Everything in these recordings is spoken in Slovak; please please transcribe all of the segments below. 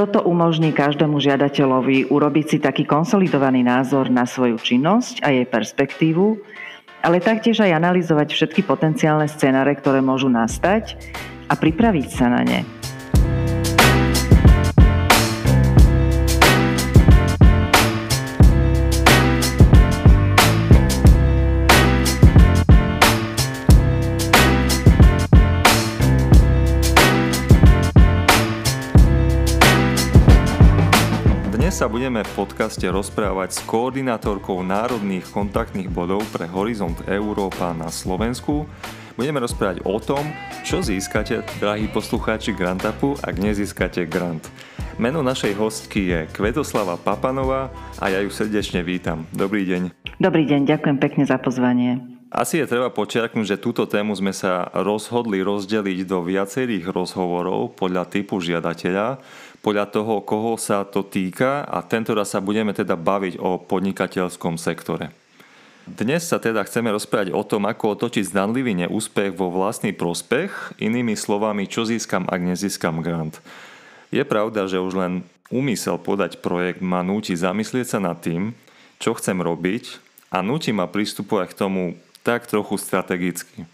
Toto umožní každému žiadateľovi urobiť si taký konsolidovaný názor na svoju činnosť a jej perspektívu, ale taktiež aj analyzovať všetky potenciálne scenáre, ktoré môžu nastať a pripraviť sa na ne. Budeme v podcaste rozprávať s koordinátorkou národných kontaktných bodov pre Horizont Európa na Slovensku. Budeme rozprávať o tom, čo získate, drahí poslucháči Grantapu, ak nezískate grant. Meno našej hostky je Kvetoslava Papanová a ja ju srdečne vítam. Dobrý deň. Dobrý deň, ďakujem pekne za pozvanie. Asi je treba počiarknúť, že túto tému sme sa rozhodli rozdeliť do viacerých rozhovorov podľa typu žiadateľa podľa toho, koho sa to týka a tento raz sa budeme teda baviť o podnikateľskom sektore. Dnes sa teda chceme rozprávať o tom, ako otočiť zdanlivý neúspech vo vlastný prospech, inými slovami, čo získam, ak nezískam grant. Je pravda, že už len úmysel podať projekt ma núti zamyslieť sa nad tým, čo chcem robiť a núti ma pristupovať k tomu tak trochu strategicky.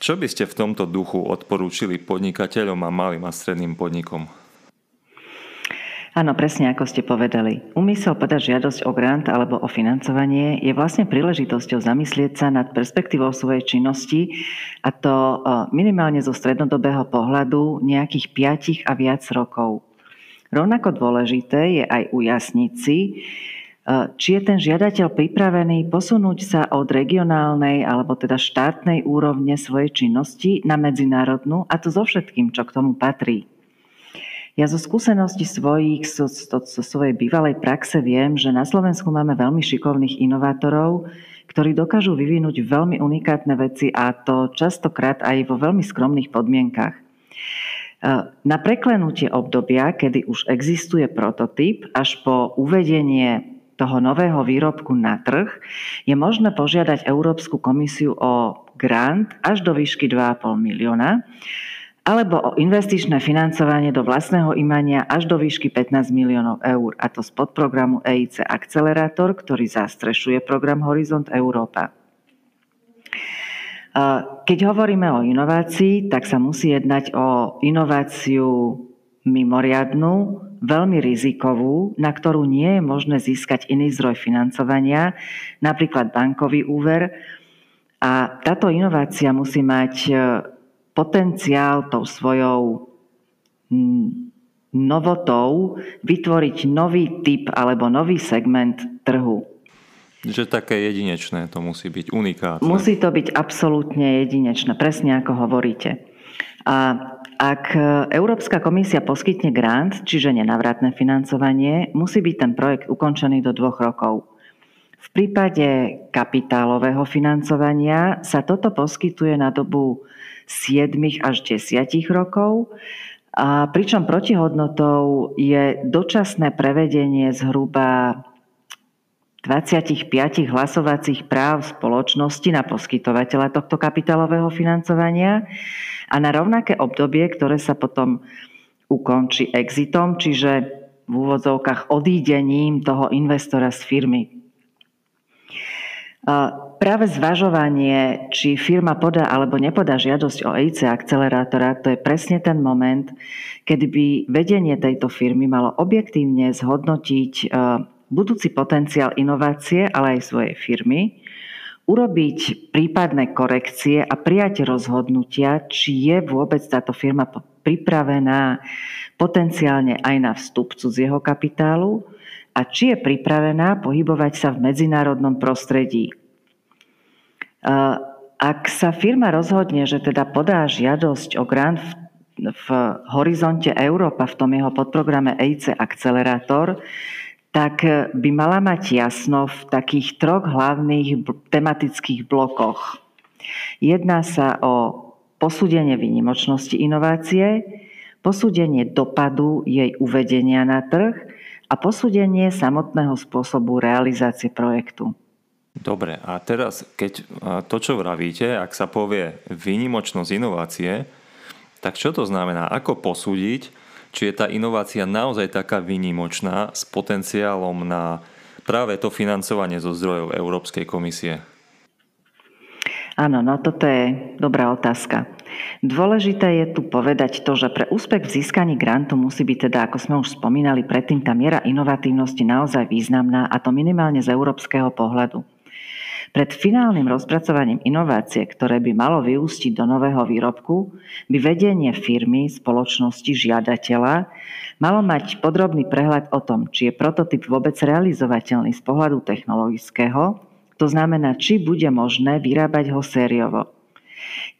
Čo by ste v tomto duchu odporúčili podnikateľom a malým a stredným podnikom? Áno, presne ako ste povedali. Umysel podať žiadosť o grant alebo o financovanie je vlastne príležitosťou zamyslieť sa nad perspektívou svojej činnosti a to e, minimálne zo strednodobého pohľadu nejakých 5 a viac rokov. Rovnako dôležité je aj ujasniť si, e, či je ten žiadateľ pripravený posunúť sa od regionálnej alebo teda štátnej úrovne svojej činnosti na medzinárodnú a to so všetkým, čo k tomu patrí. Ja zo skúsenosti svojich, zo, zo, zo svojej bývalej praxe viem, že na Slovensku máme veľmi šikovných inovátorov, ktorí dokážu vyvinúť veľmi unikátne veci a to častokrát aj vo veľmi skromných podmienkach. Na preklenutie obdobia, kedy už existuje prototyp, až po uvedenie toho nového výrobku na trh, je možné požiadať Európsku komisiu o grant až do výšky 2,5 milióna alebo o investičné financovanie do vlastného imania až do výšky 15 miliónov eur, a to z podprogramu EIC Akcelerátor, ktorý zastrešuje program Horizont Európa. Keď hovoríme o inovácii, tak sa musí jednať o inováciu mimoriadnú, veľmi rizikovú, na ktorú nie je možné získať iný zdroj financovania, napríklad bankový úver. A táto inovácia musí mať potenciál tou svojou novotou vytvoriť nový typ alebo nový segment trhu. Že také jedinečné to musí byť, unikátne. Musí to byť absolútne jedinečné, presne ako hovoríte. A ak Európska komisia poskytne grant, čiže nenavratné financovanie, musí byť ten projekt ukončený do dvoch rokov. V prípade kapitálového financovania sa toto poskytuje na dobu 7 až 10 rokov, a pričom protihodnotou je dočasné prevedenie zhruba 25 hlasovacích práv spoločnosti na poskytovateľa tohto kapitálového financovania a na rovnaké obdobie, ktoré sa potom ukončí exitom, čiže v úvodzovkách odídením toho investora z firmy. Práve zvažovanie, či firma podá alebo nepodá žiadosť o EIC akcelerátora, to je presne ten moment, kedy by vedenie tejto firmy malo objektívne zhodnotiť budúci potenciál inovácie, ale aj svojej firmy, urobiť prípadné korekcie a prijať rozhodnutia, či je vôbec táto firma pripravená potenciálne aj na vstup cudzieho kapitálu, a či je pripravená pohybovať sa v medzinárodnom prostredí. Ak sa firma rozhodne, že teda podá žiadosť o grant v, v horizonte Európa, v tom jeho podprograme EIC Akcelerátor, tak by mala mať jasno v takých troch hlavných tematických blokoch. Jedná sa o posúdenie výnimočnosti inovácie, posúdenie dopadu jej uvedenia na trh a posúdenie samotného spôsobu realizácie projektu. Dobre, a teraz, keď to, čo vravíte, ak sa povie výnimočnosť inovácie, tak čo to znamená? Ako posúdiť, či je tá inovácia naozaj taká výnimočná s potenciálom na práve to financovanie zo zdrojov Európskej komisie. Áno, no toto je dobrá otázka. Dôležité je tu povedať to, že pre úspech v získaní grantu musí byť teda, ako sme už spomínali predtým, tá miera inovatívnosti naozaj významná a to minimálne z európskeho pohľadu. Pred finálnym rozpracovaním inovácie, ktoré by malo vyústiť do nového výrobku, by vedenie firmy, spoločnosti, žiadateľa malo mať podrobný prehľad o tom, či je prototyp vôbec realizovateľný z pohľadu technologického, to znamená, či bude možné vyrábať ho sériovo.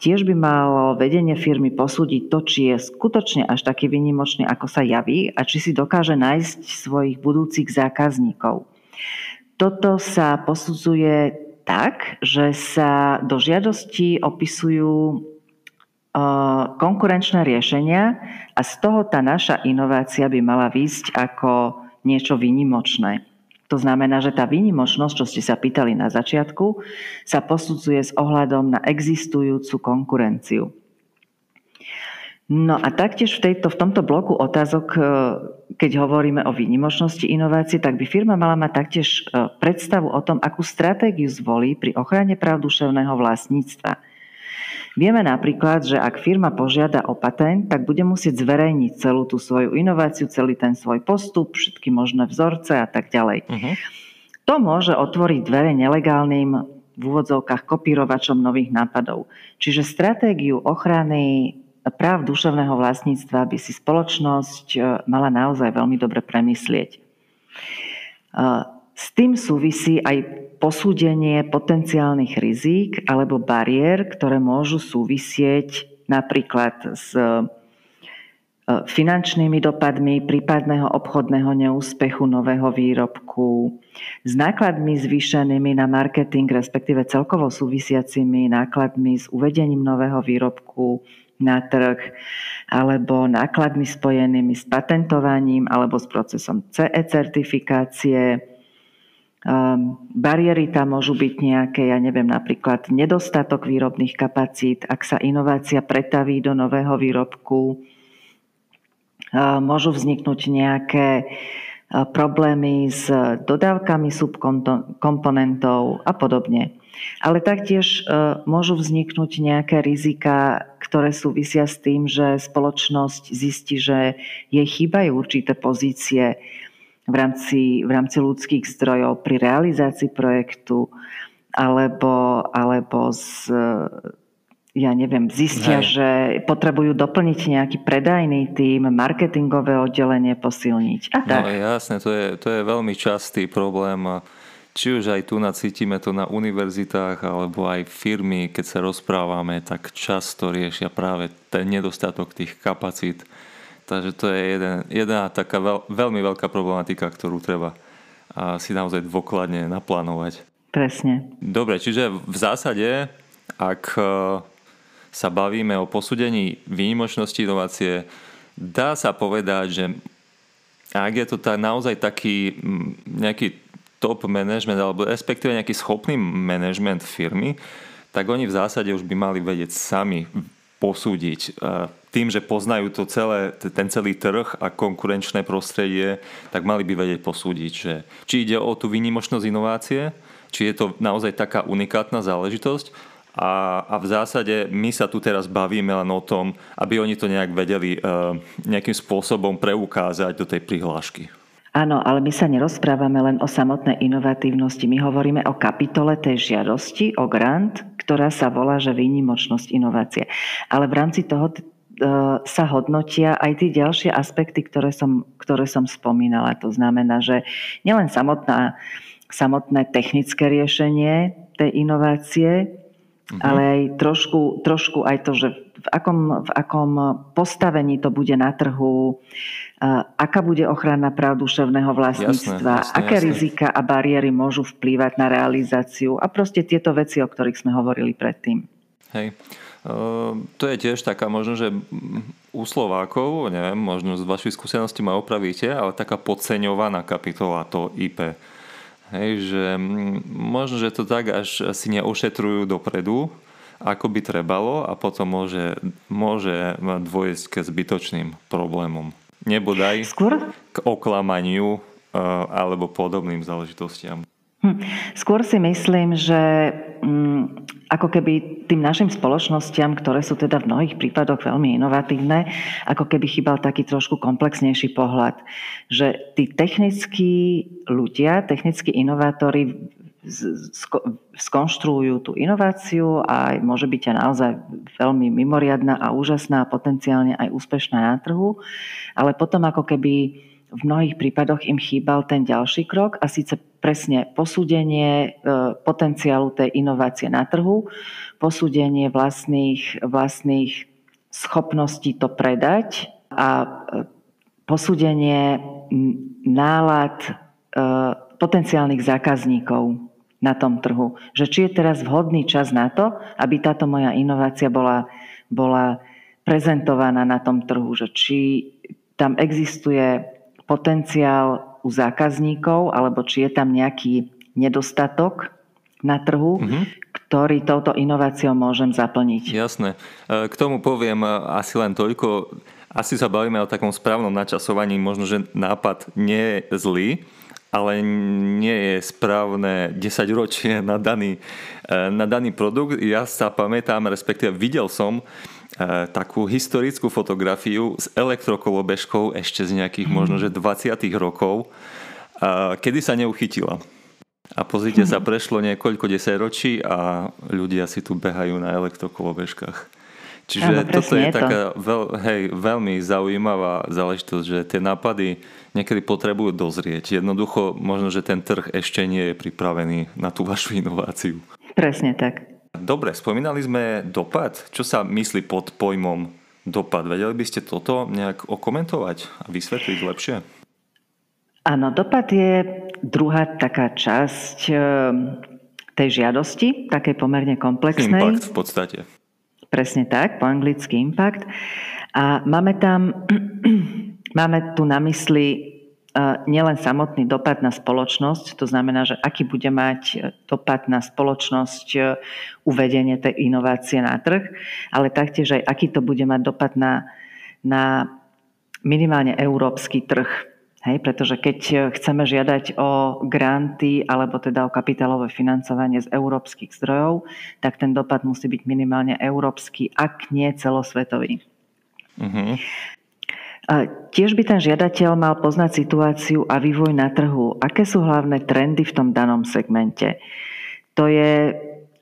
Tiež by malo vedenie firmy posúdiť to, či je skutočne až taký vynimočný, ako sa javí a či si dokáže nájsť svojich budúcich zákazníkov. Toto sa posudzuje tak, že sa do žiadosti opisujú e, konkurenčné riešenia a z toho tá naša inovácia by mala výsť ako niečo výnimočné. To znamená, že tá výnimočnosť, čo ste sa pýtali na začiatku, sa posudzuje s ohľadom na existujúcu konkurenciu. No a taktiež v, tejto, v tomto bloku otázok, e, keď hovoríme o výnimočnosti inovácie, tak by firma mala mať taktiež e, predstavu o tom, akú stratégiu zvolí pri ochrane práv duševného vlastníctva. Vieme napríklad, že ak firma požiada o patent, tak bude musieť zverejniť celú tú svoju inováciu, celý ten svoj postup, všetky možné vzorce a tak ďalej. Uh-huh. To môže otvoriť dvere nelegálnym v úvodzovkách kopírovačom nových nápadov. Čiže stratégiu ochrany práv duševného vlastníctva by si spoločnosť e, mala naozaj veľmi dobre premyslieť. E, s tým súvisí aj posúdenie potenciálnych rizík alebo bariér, ktoré môžu súvisieť napríklad s e, finančnými dopadmi prípadného obchodného neúspechu nového výrobku, s nákladmi zvýšenými na marketing, respektíve celkovo súvisiacimi nákladmi s uvedením nového výrobku na trh, alebo nákladmi spojenými s patentovaním alebo s procesom CE certifikácie, Um, bariéry tam môžu byť nejaké, ja neviem, napríklad nedostatok výrobných kapacít, ak sa inovácia pretaví do nového výrobku, uh, môžu vzniknúť nejaké uh, problémy s dodávkami subkomponentov a podobne. Ale taktiež uh, môžu vzniknúť nejaké rizika, ktoré súvisia s tým, že spoločnosť zistí, že jej chýbajú určité pozície v rámci, v rámci ľudských zdrojov pri realizácii projektu alebo, alebo z, ja neviem, zistia, Hej. že potrebujú doplniť nejaký predajný tým, marketingové oddelenie posilniť a tak. No jasne, to je, to je veľmi častý problém. Či už aj tu nacítime to na univerzitách alebo aj firmy, keď sa rozprávame, tak často riešia práve ten nedostatok tých kapacít Takže to je jeden, jedna taká veľ, veľmi veľká problematika, ktorú treba si naozaj dôkladne naplánovať. Presne. Dobre, čiže v zásade, ak e, sa bavíme o posúdení výnimočnosti inovácie, dá sa povedať, že ak je to tá, naozaj taký nejaký top management alebo respektíve nejaký schopný management firmy, tak oni v zásade už by mali vedieť sami posúdiť e, tým, že poznajú to celé, ten celý trh a konkurenčné prostredie, tak mali by vedieť posúdiť, že či ide o tú výnimočnosť inovácie, či je to naozaj taká unikátna záležitosť a, a v zásade my sa tu teraz bavíme len o tom, aby oni to nejak vedeli e, nejakým spôsobom preukázať do tej prihlášky. Áno, ale my sa nerozprávame len o samotnej inovatívnosti. My hovoríme o kapitole tej žiadosti, o grant, ktorá sa volá, že výnimočnosť inovácie. Ale v rámci toho e, sa hodnotia aj tie ďalšie aspekty, ktoré som, ktoré som spomínala. To znamená, že nielen samotná, samotné technické riešenie tej inovácie, uh-huh. ale aj trošku, trošku aj to, že v akom, v akom postavení to bude na trhu, aká bude ochrana práv duševného vlastníctva, jasné, jasné, aké jasné. rizika a bariéry môžu vplývať na realizáciu a proste tieto veci, o ktorých sme hovorili predtým. Hej. to je tiež taká možno, že u Slovákov, neviem, možno z vašej skúsenosti ma opravíte, ale taká podceňovaná kapitola to IP. Hej, že možno, že to tak až si neošetrujú dopredu, ako by trebalo a potom môže, môže dôjsť ke zbytočným problémom. Nebodaj Skôr? k oklamaniu alebo podobným záležitostiam. Hm. Skôr si myslím, že hm, ako keby tým našim spoločnostiam, ktoré sú teda v mnohých prípadoch veľmi inovatívne, ako keby chýbal taký trošku komplexnejší pohľad. Že tí technickí ľudia, technickí inovátori skonštruujú tú inováciu a môže byť aj naozaj veľmi mimoriadná a úžasná a potenciálne aj úspešná na trhu, ale potom ako keby v mnohých prípadoch im chýbal ten ďalší krok a síce presne posúdenie e, potenciálu tej inovácie na trhu, posúdenie vlastných, vlastných schopností to predať a e, posúdenie nálad e, potenciálnych zákazníkov na tom trhu. Že či je teraz vhodný čas na to, aby táto moja inovácia bola, bola prezentovaná na tom trhu. Že či tam existuje potenciál u zákazníkov, alebo či je tam nejaký nedostatok na trhu, mm-hmm. ktorý touto inováciou môžem zaplniť. Jasné. E, k tomu poviem e, asi len toľko. Asi sa bavíme o takom správnom načasovaní. Možno, že nápad nie je zlý, ale nie je správne 10 ročie na daný, e, na daný produkt. Ja sa pamätám, respektíve videl som, E, takú historickú fotografiu s elektrokolobežkou ešte z nejakých mm. možno že 20 rokov, kedy sa neuchytila. A pozrite sa, prešlo niekoľko ročí a ľudia si tu behajú na elektrokolobežkách. Čiže Áno, toto je, je taká veľ, hej, veľmi zaujímavá záležitosť, že tie nápady niekedy potrebujú dozrieť. Jednoducho, možno, že ten trh ešte nie je pripravený na tú vašu inováciu. Presne tak. Dobre, spomínali sme dopad. Čo sa myslí pod pojmom dopad? Vedeli by ste toto nejak okomentovať a vysvetliť lepšie? Áno, dopad je druhá taká časť eh, tej žiadosti, takej pomerne komplexnej. Impact v podstate. Presne tak, po anglicky impact. A máme tam, máme tu na mysli nielen samotný dopad na spoločnosť, to znamená, že aký bude mať e, dopad na spoločnosť e, uvedenie tej inovácie na trh, ale taktiež aj aký to bude mať dopad na, na minimálne európsky trh. Hej, pretože keď e, chceme žiadať o granty alebo teda o kapitálové financovanie z európskych zdrojov, tak ten dopad musí byť minimálne európsky, ak nie celosvetový. Uh-huh. Tiež by ten žiadateľ mal poznať situáciu a vývoj na trhu. Aké sú hlavné trendy v tom danom segmente? To je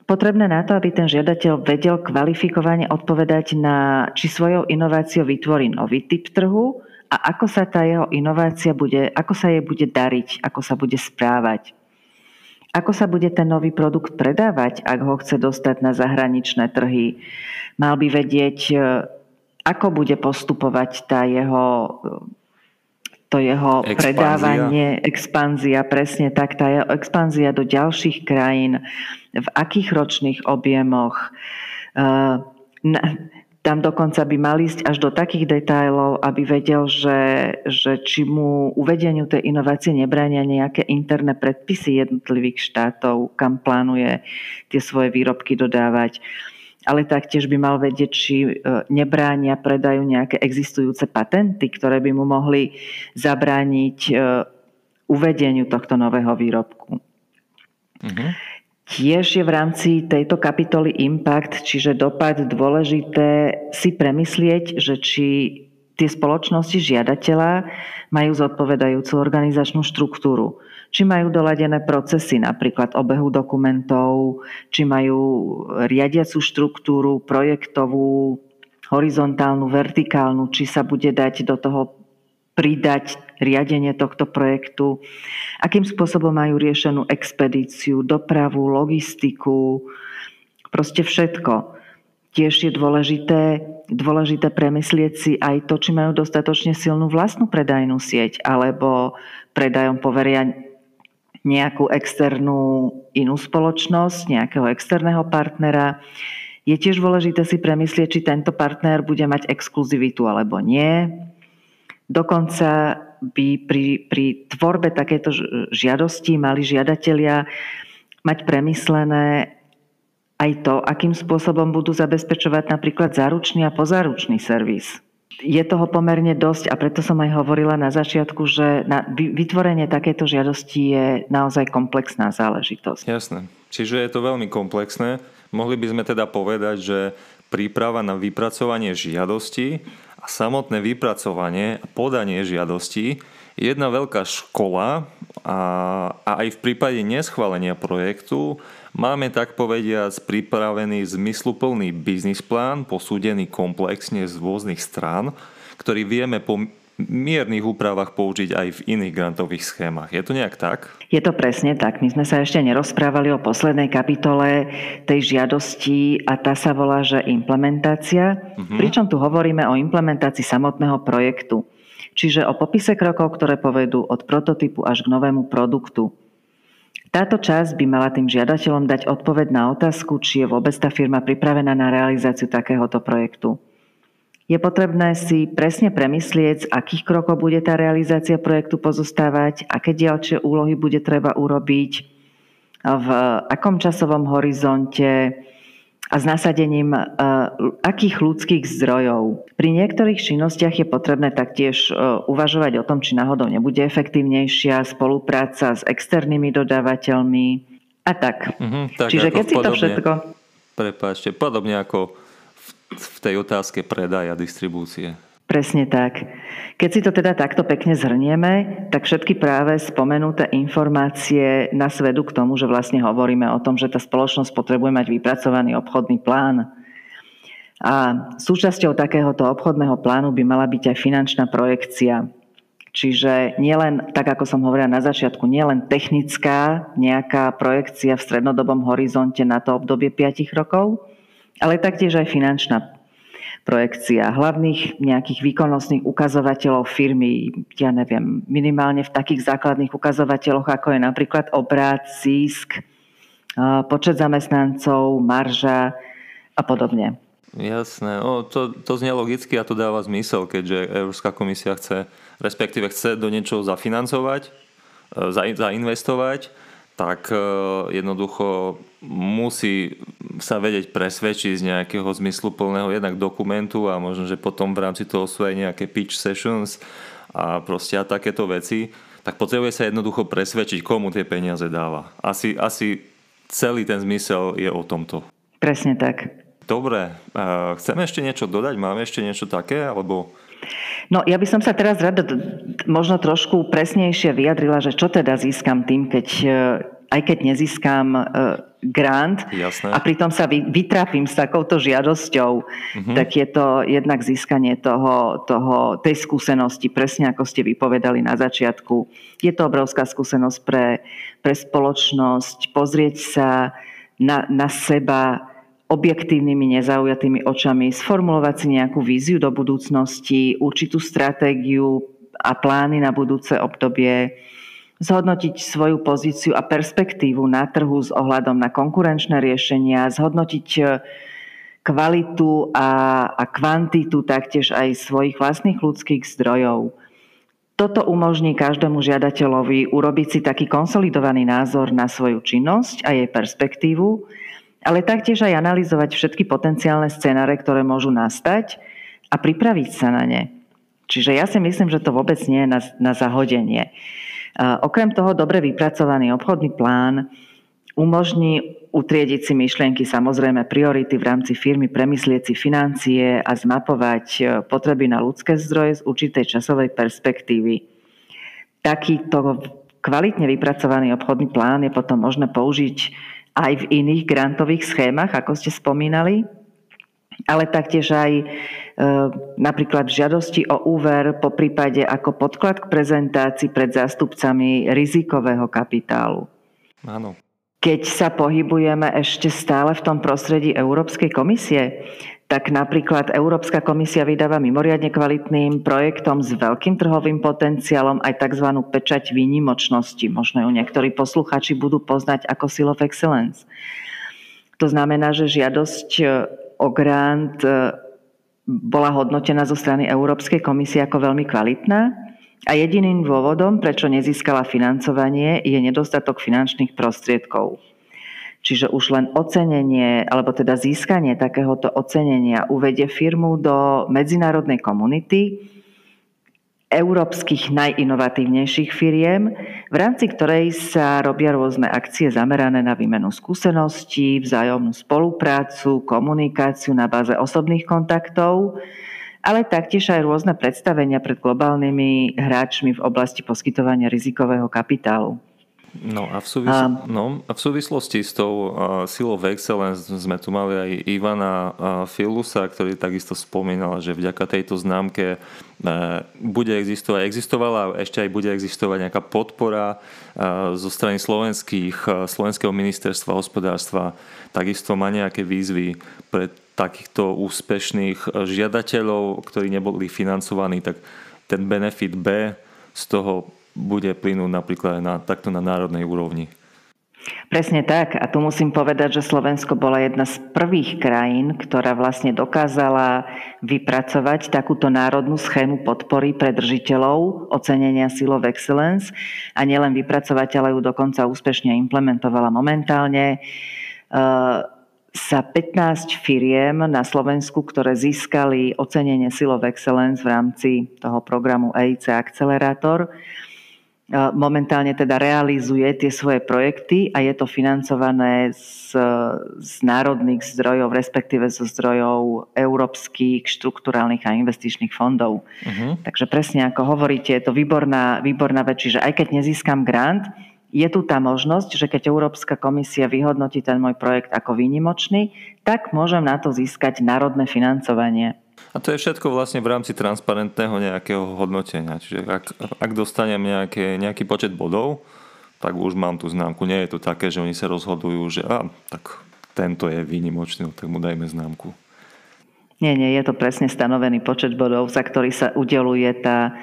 potrebné na to, aby ten žiadateľ vedel kvalifikovane odpovedať na, či svojou inováciou vytvorí nový typ trhu a ako sa tá jeho inovácia bude, ako sa jej bude dariť, ako sa bude správať. Ako sa bude ten nový produkt predávať, ak ho chce dostať na zahraničné trhy? Mal by vedieť, ako bude postupovať tá jeho to jeho expanzia. predávanie, expanzia, presne tak, tá jeho expanzia do ďalších krajín, v akých ročných objemoch. Tam dokonca by mal ísť až do takých detajlov, aby vedel, že, že či mu uvedeniu tej inovácie nebránia nejaké interné predpisy jednotlivých štátov, kam plánuje tie svoje výrobky dodávať ale taktiež by mal vedieť, či e, nebránia predajú nejaké existujúce patenty, ktoré by mu mohli zabrániť e, uvedeniu tohto nového výrobku. Uh-huh. Tiež je v rámci tejto kapitoly Impact, čiže dopad dôležité si premyslieť, že či tie spoločnosti žiadateľa majú zodpovedajúcu organizačnú štruktúru. Či majú doladené procesy, napríklad obehu dokumentov, či majú riadiacu štruktúru, projektovú, horizontálnu, vertikálnu, či sa bude dať do toho pridať riadenie tohto projektu, akým spôsobom majú riešenú expedíciu, dopravu, logistiku, proste všetko. Tiež je dôležité, dôležité premyslieť si aj to, či majú dostatočne silnú vlastnú predajnú sieť, alebo predajom poveria nejakú externú inú spoločnosť, nejakého externého partnera. Je tiež dôležité si premyslieť, či tento partner bude mať exkluzivitu alebo nie. Dokonca by pri, pri tvorbe takéto žiadosti mali žiadatelia mať premyslené aj to, akým spôsobom budú zabezpečovať napríklad záručný a pozáručný servis. je toho pomerne dosť a preto som aj hovorila na začiatku, že na vytvorenie takéto žiadosti je naozaj komplexná záležitosť. Jasné. Čiže je to veľmi komplexné. Mohli by sme teda povedať, že príprava na vypracovanie žiadosti samotné vypracovanie a podanie žiadosti je jedna veľká škola a, a aj v prípade neschválenia projektu Máme tak povediac pripravený zmysluplný biznis plán, posúdený komplexne z rôznych strán, ktorý vieme miernych úpravách použiť aj v iných grantových schémach. Je to nejak tak? Je to presne tak. My sme sa ešte nerozprávali o poslednej kapitole tej žiadosti a tá sa volá, že implementácia. Uh-huh. Pričom tu hovoríme o implementácii samotného projektu. Čiže o popise krokov, ktoré povedú od prototypu až k novému produktu. Táto časť by mala tým žiadateľom dať odpoveď na otázku, či je vôbec tá firma pripravená na realizáciu takéhoto projektu. Je potrebné si presne premyslieť, z akých krokov bude tá realizácia projektu pozostávať, aké ďalšie úlohy bude treba urobiť, v akom časovom horizonte, a s nasadením e, akých ľudských zdrojov. Pri niektorých činnostiach je potrebné taktiež e, uvažovať o tom, či náhodou nebude efektívnejšia spolupráca s externými dodávateľmi a tak. Mm-hmm, tak Čiže keď si to všetko... Prepáčte, podobne ako v, tej otázke predaja distribúcie. Presne tak. Keď si to teda takto pekne zhrnieme, tak všetky práve spomenuté informácie nás vedú k tomu, že vlastne hovoríme o tom, že tá spoločnosť potrebuje mať vypracovaný obchodný plán. A súčasťou takéhoto obchodného plánu by mala byť aj finančná projekcia. Čiže nielen, tak ako som hovorila na začiatku, nielen technická nejaká projekcia v strednodobom horizonte na to obdobie 5 rokov, ale taktiež aj finančná projekcia hlavných nejakých výkonnostných ukazovateľov firmy, ja neviem, minimálne v takých základných ukazovateľoch, ako je napríklad obrát, zisk, počet zamestnancov, marža a podobne. Jasné, o, to, to znie logicky a to dáva zmysel, keďže Európska komisia chce, respektíve chce do niečoho zafinancovať, e, zainvestovať tak e, jednoducho musí sa vedieť presvedčiť z nejakého zmysluplného jednak dokumentu a možno, že potom v rámci toho sú aj nejaké pitch sessions a proste a takéto veci, tak potrebuje sa jednoducho presvedčiť, komu tie peniaze dáva. Asi, asi celý ten zmysel je o tomto. Presne tak. Dobre, chceme ešte niečo dodať? Máme ešte niečo také? Alebo No ja by som sa teraz rada možno trošku presnejšie vyjadrila, že čo teda získam tým, keď e, aj keď nezískam e, grant Jasné. a pritom sa vytrápim s takouto žiadosťou, uh-huh. tak je to jednak získanie toho, toho, tej skúsenosti, presne ako ste vypovedali na začiatku. Je to obrovská skúsenosť pre, pre spoločnosť, pozrieť sa na, na seba, objektívnymi, nezaujatými očami, sformulovať si nejakú víziu do budúcnosti, určitú stratégiu a plány na budúce obdobie, zhodnotiť svoju pozíciu a perspektívu na trhu s ohľadom na konkurenčné riešenia, zhodnotiť e, kvalitu a, a kvantitu taktiež aj svojich vlastných ľudských zdrojov. Toto umožní každému žiadateľovi urobiť si taký konsolidovaný názor na svoju činnosť a jej perspektívu ale taktiež aj analyzovať všetky potenciálne scenáre, ktoré môžu nastať a pripraviť sa na ne. Čiže ja si myslím, že to vôbec nie je na, na zahodenie. Okrem toho, dobre vypracovaný obchodný plán umožní utriediť si myšlienky, samozrejme priority v rámci firmy, premyslieť si financie a zmapovať e, potreby na ľudské zdroje z určitej časovej perspektívy. Takýto kvalitne vypracovaný obchodný plán je potom možné použiť aj v iných grantových schémach, ako ste spomínali, ale taktiež aj e, napríklad žiadosti o úver po prípade ako podklad k prezentácii pred zástupcami rizikového kapitálu. Áno. Keď sa pohybujeme ešte stále v tom prostredí Európskej komisie, tak napríklad Európska komisia vydáva mimoriadne kvalitným projektom s veľkým trhovým potenciálom aj tzv. pečať výnimočnosti. Možno ju niektorí posluchači budú poznať ako Seal of Excellence. To znamená, že žiadosť e, o grant e, bola hodnotená zo strany Európskej komisie ako veľmi kvalitná a jediným dôvodom, prečo nezískala financovanie, je nedostatok finančných prostriedkov. Čiže už len ocenenie, alebo teda získanie takéhoto ocenenia uvedie firmu do medzinárodnej komunity, európskych najinovatívnejších firiem, v rámci ktorej sa robia rôzne akcie zamerané na výmenu skúseností, vzájomnú spoluprácu, komunikáciu na báze osobných kontaktov, ale taktiež aj rôzne predstavenia pred globálnymi hráčmi v oblasti poskytovania rizikového kapitálu. No a v, súvisl- a... no a v súvislosti s tou uh, silou of excellence sme tu mali aj Ivana uh, Filusa, ktorý takisto spomínal, že vďaka tejto známke uh, bude existovať, existovala a ešte aj bude existovať nejaká podpora uh, zo strany slovenských, uh, slovenského ministerstva hospodárstva. Takisto má nejaké výzvy pre takýchto úspešných žiadateľov, ktorí neboli financovaní, tak ten benefit B z toho bude plynúť napríklad na, takto na národnej úrovni. Presne tak. A tu musím povedať, že Slovensko bola jedna z prvých krajín, ktorá vlastne dokázala vypracovať takúto národnú schému podpory pre držiteľov ocenenia Seal of Excellence a nielen vypracovať, ale ju dokonca úspešne implementovala momentálne. E, sa 15 firiem na Slovensku, ktoré získali ocenenie Seal of Excellence v rámci toho programu EIC Accelerator, momentálne teda realizuje tie svoje projekty a je to financované z, z národných zdrojov, respektíve zo zdrojov európskych, štrukturálnych a investičných fondov. Uh-huh. Takže presne ako hovoríte, je to výborná, výborná vec, čiže aj keď nezískam grant, je tu tá možnosť, že keď Európska komisia vyhodnotí ten môj projekt ako výnimočný, tak môžem na to získať národné financovanie. A to je všetko vlastne v rámci transparentného nejakého hodnotenia. Čiže ak, ak dostanem nejaké, nejaký počet bodov, tak už mám tú známku. Nie je to také, že oni sa rozhodujú, že a, tak tento je výnimočný, no tak mu dajme známku. Nie, nie, je to presne stanovený počet bodov, za ktorý sa udeluje tá,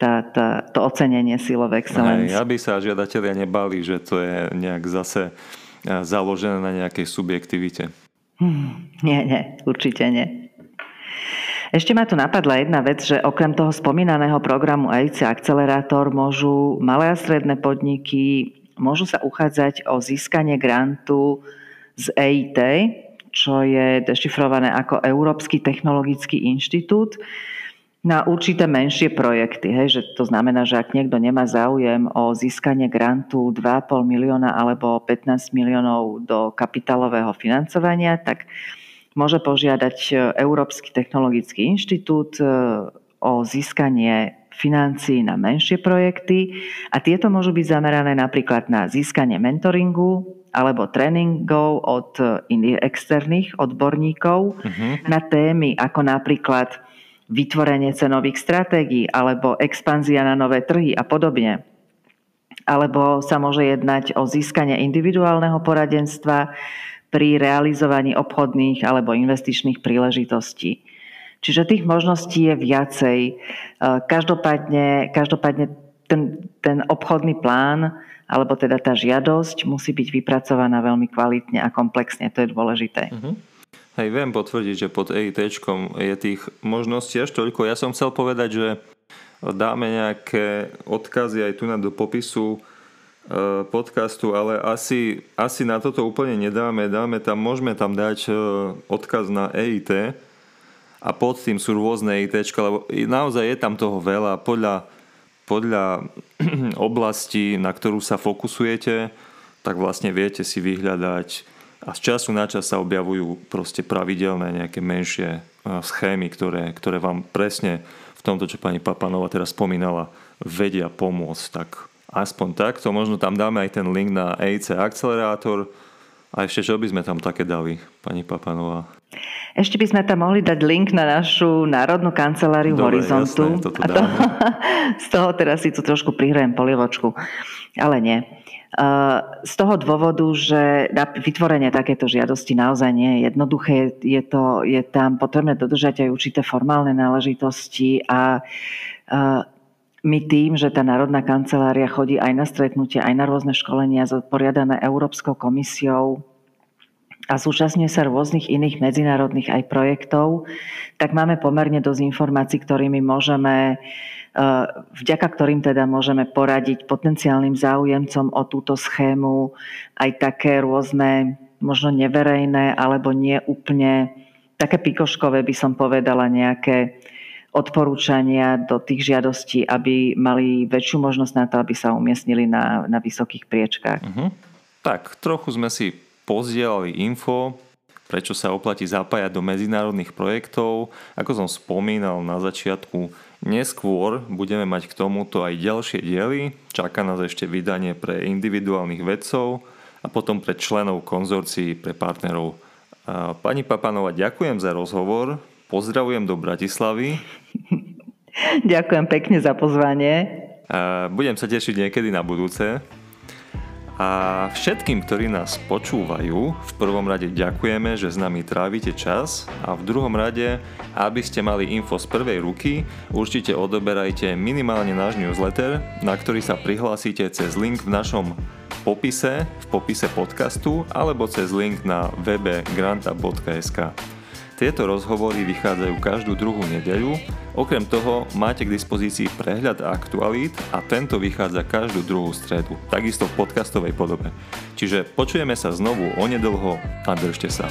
tá, tá, to ocenenie Seal of Excellence. Aj, aby sa žiadatelia nebali, že to je nejak zase založené na nejakej subjektivite. Hmm, nie, nie, určite nie. Ešte ma tu napadla jedna vec, že okrem toho spomínaného programu AIC Akcelerátor môžu malé a stredné podniky môžu sa uchádzať o získanie grantu z EIT, čo je dešifrované ako Európsky technologický inštitút, na určité menšie projekty. Hej, že to znamená, že ak niekto nemá záujem o získanie grantu 2,5 milióna alebo 15 miliónov do kapitálového financovania, tak môže požiadať e, Európsky technologický inštitút e, o získanie financií na menšie projekty a tieto môžu byť zamerané napríklad na získanie mentoringu alebo tréningov od iných externých odborníkov uh-huh. na témy ako napríklad vytvorenie cenových stratégií alebo expanzia na nové trhy a podobne. Alebo sa môže jednať o získanie individuálneho poradenstva pri realizovaní obchodných alebo investičných príležitostí. Čiže tých možností je viacej. E, každopádne, každopádne ten, ten obchodný plán alebo teda tá žiadosť musí byť vypracovaná veľmi kvalitne a komplexne. To je dôležité. Uh-huh. Hej, viem potvrdiť, že pod EIT je tých možností až toľko. Ja som chcel povedať, že dáme nejaké odkazy aj tu na do popisu podcastu, ale asi, asi na toto úplne nedáme. Dáme tam, môžeme tam dať eh, odkaz na EIT a pod tým sú rôzne EIT, lebo naozaj je tam toho veľa. Podľa, podľa oblasti, na ktorú sa fokusujete, tak vlastne viete si vyhľadať a z času na čas sa objavujú proste pravidelné nejaké menšie eh, schémy, ktoré, ktoré vám presne v tomto, čo pani Papanova teraz spomínala, vedia pomôcť. Tak aspoň takto. Možno tam dáme aj ten link na EIC akcelerátor. A ešte čo by sme tam také dali, pani Papanová? Ešte by sme tam mohli dať link na našu národnú kanceláriu Dobre, Horizontu. Jasné, a to, z toho teraz si tu trošku prihrajem polievočku. Ale nie. Z toho dôvodu, že vytvorenie takéto žiadosti naozaj nie je jednoduché, je, to, je tam potrebné dodržať aj určité formálne náležitosti a my tým, že tá Národná kancelária chodí aj na stretnutia, aj na rôzne školenia poriadané Európskou komisiou a zúčastňuje sa rôznych iných medzinárodných aj projektov, tak máme pomerne dosť informácií, ktorými môžeme, e, vďaka ktorým teda môžeme poradiť potenciálnym záujemcom o túto schému aj také rôzne možno neverejné alebo nie úplne také pikoškové by som povedala nejaké odporúčania do tých žiadostí, aby mali väčšiu možnosť na to, aby sa umiestnili na, na vysokých priečkách. Uh-huh. Tak, trochu sme si pozdielali info, prečo sa oplatí zapájať do medzinárodných projektov. Ako som spomínal na začiatku, neskôr budeme mať k tomuto aj ďalšie diely. Čaká nás ešte vydanie pre individuálnych vedcov a potom pre členov konzorcií, pre partnerov. Pani Papanova, ďakujem za rozhovor. Pozdravujem do Bratislavy. Ďakujem pekne za pozvanie. Budem sa tešiť niekedy na budúce. A všetkým, ktorí nás počúvajú, v prvom rade ďakujeme, že s nami trávite čas a v druhom rade, aby ste mali info z prvej ruky, určite odoberajte minimálne náš newsletter, na ktorý sa prihlásite cez link v našom popise, v popise podcastu alebo cez link na webe granta.sk. Tieto rozhovory vychádzajú každú druhú nedeľu, okrem toho máte k dispozícii prehľad aktualít a tento vychádza každú druhú stredu, takisto v podcastovej podobe. Čiže počujeme sa znovu onedlho a držte sa.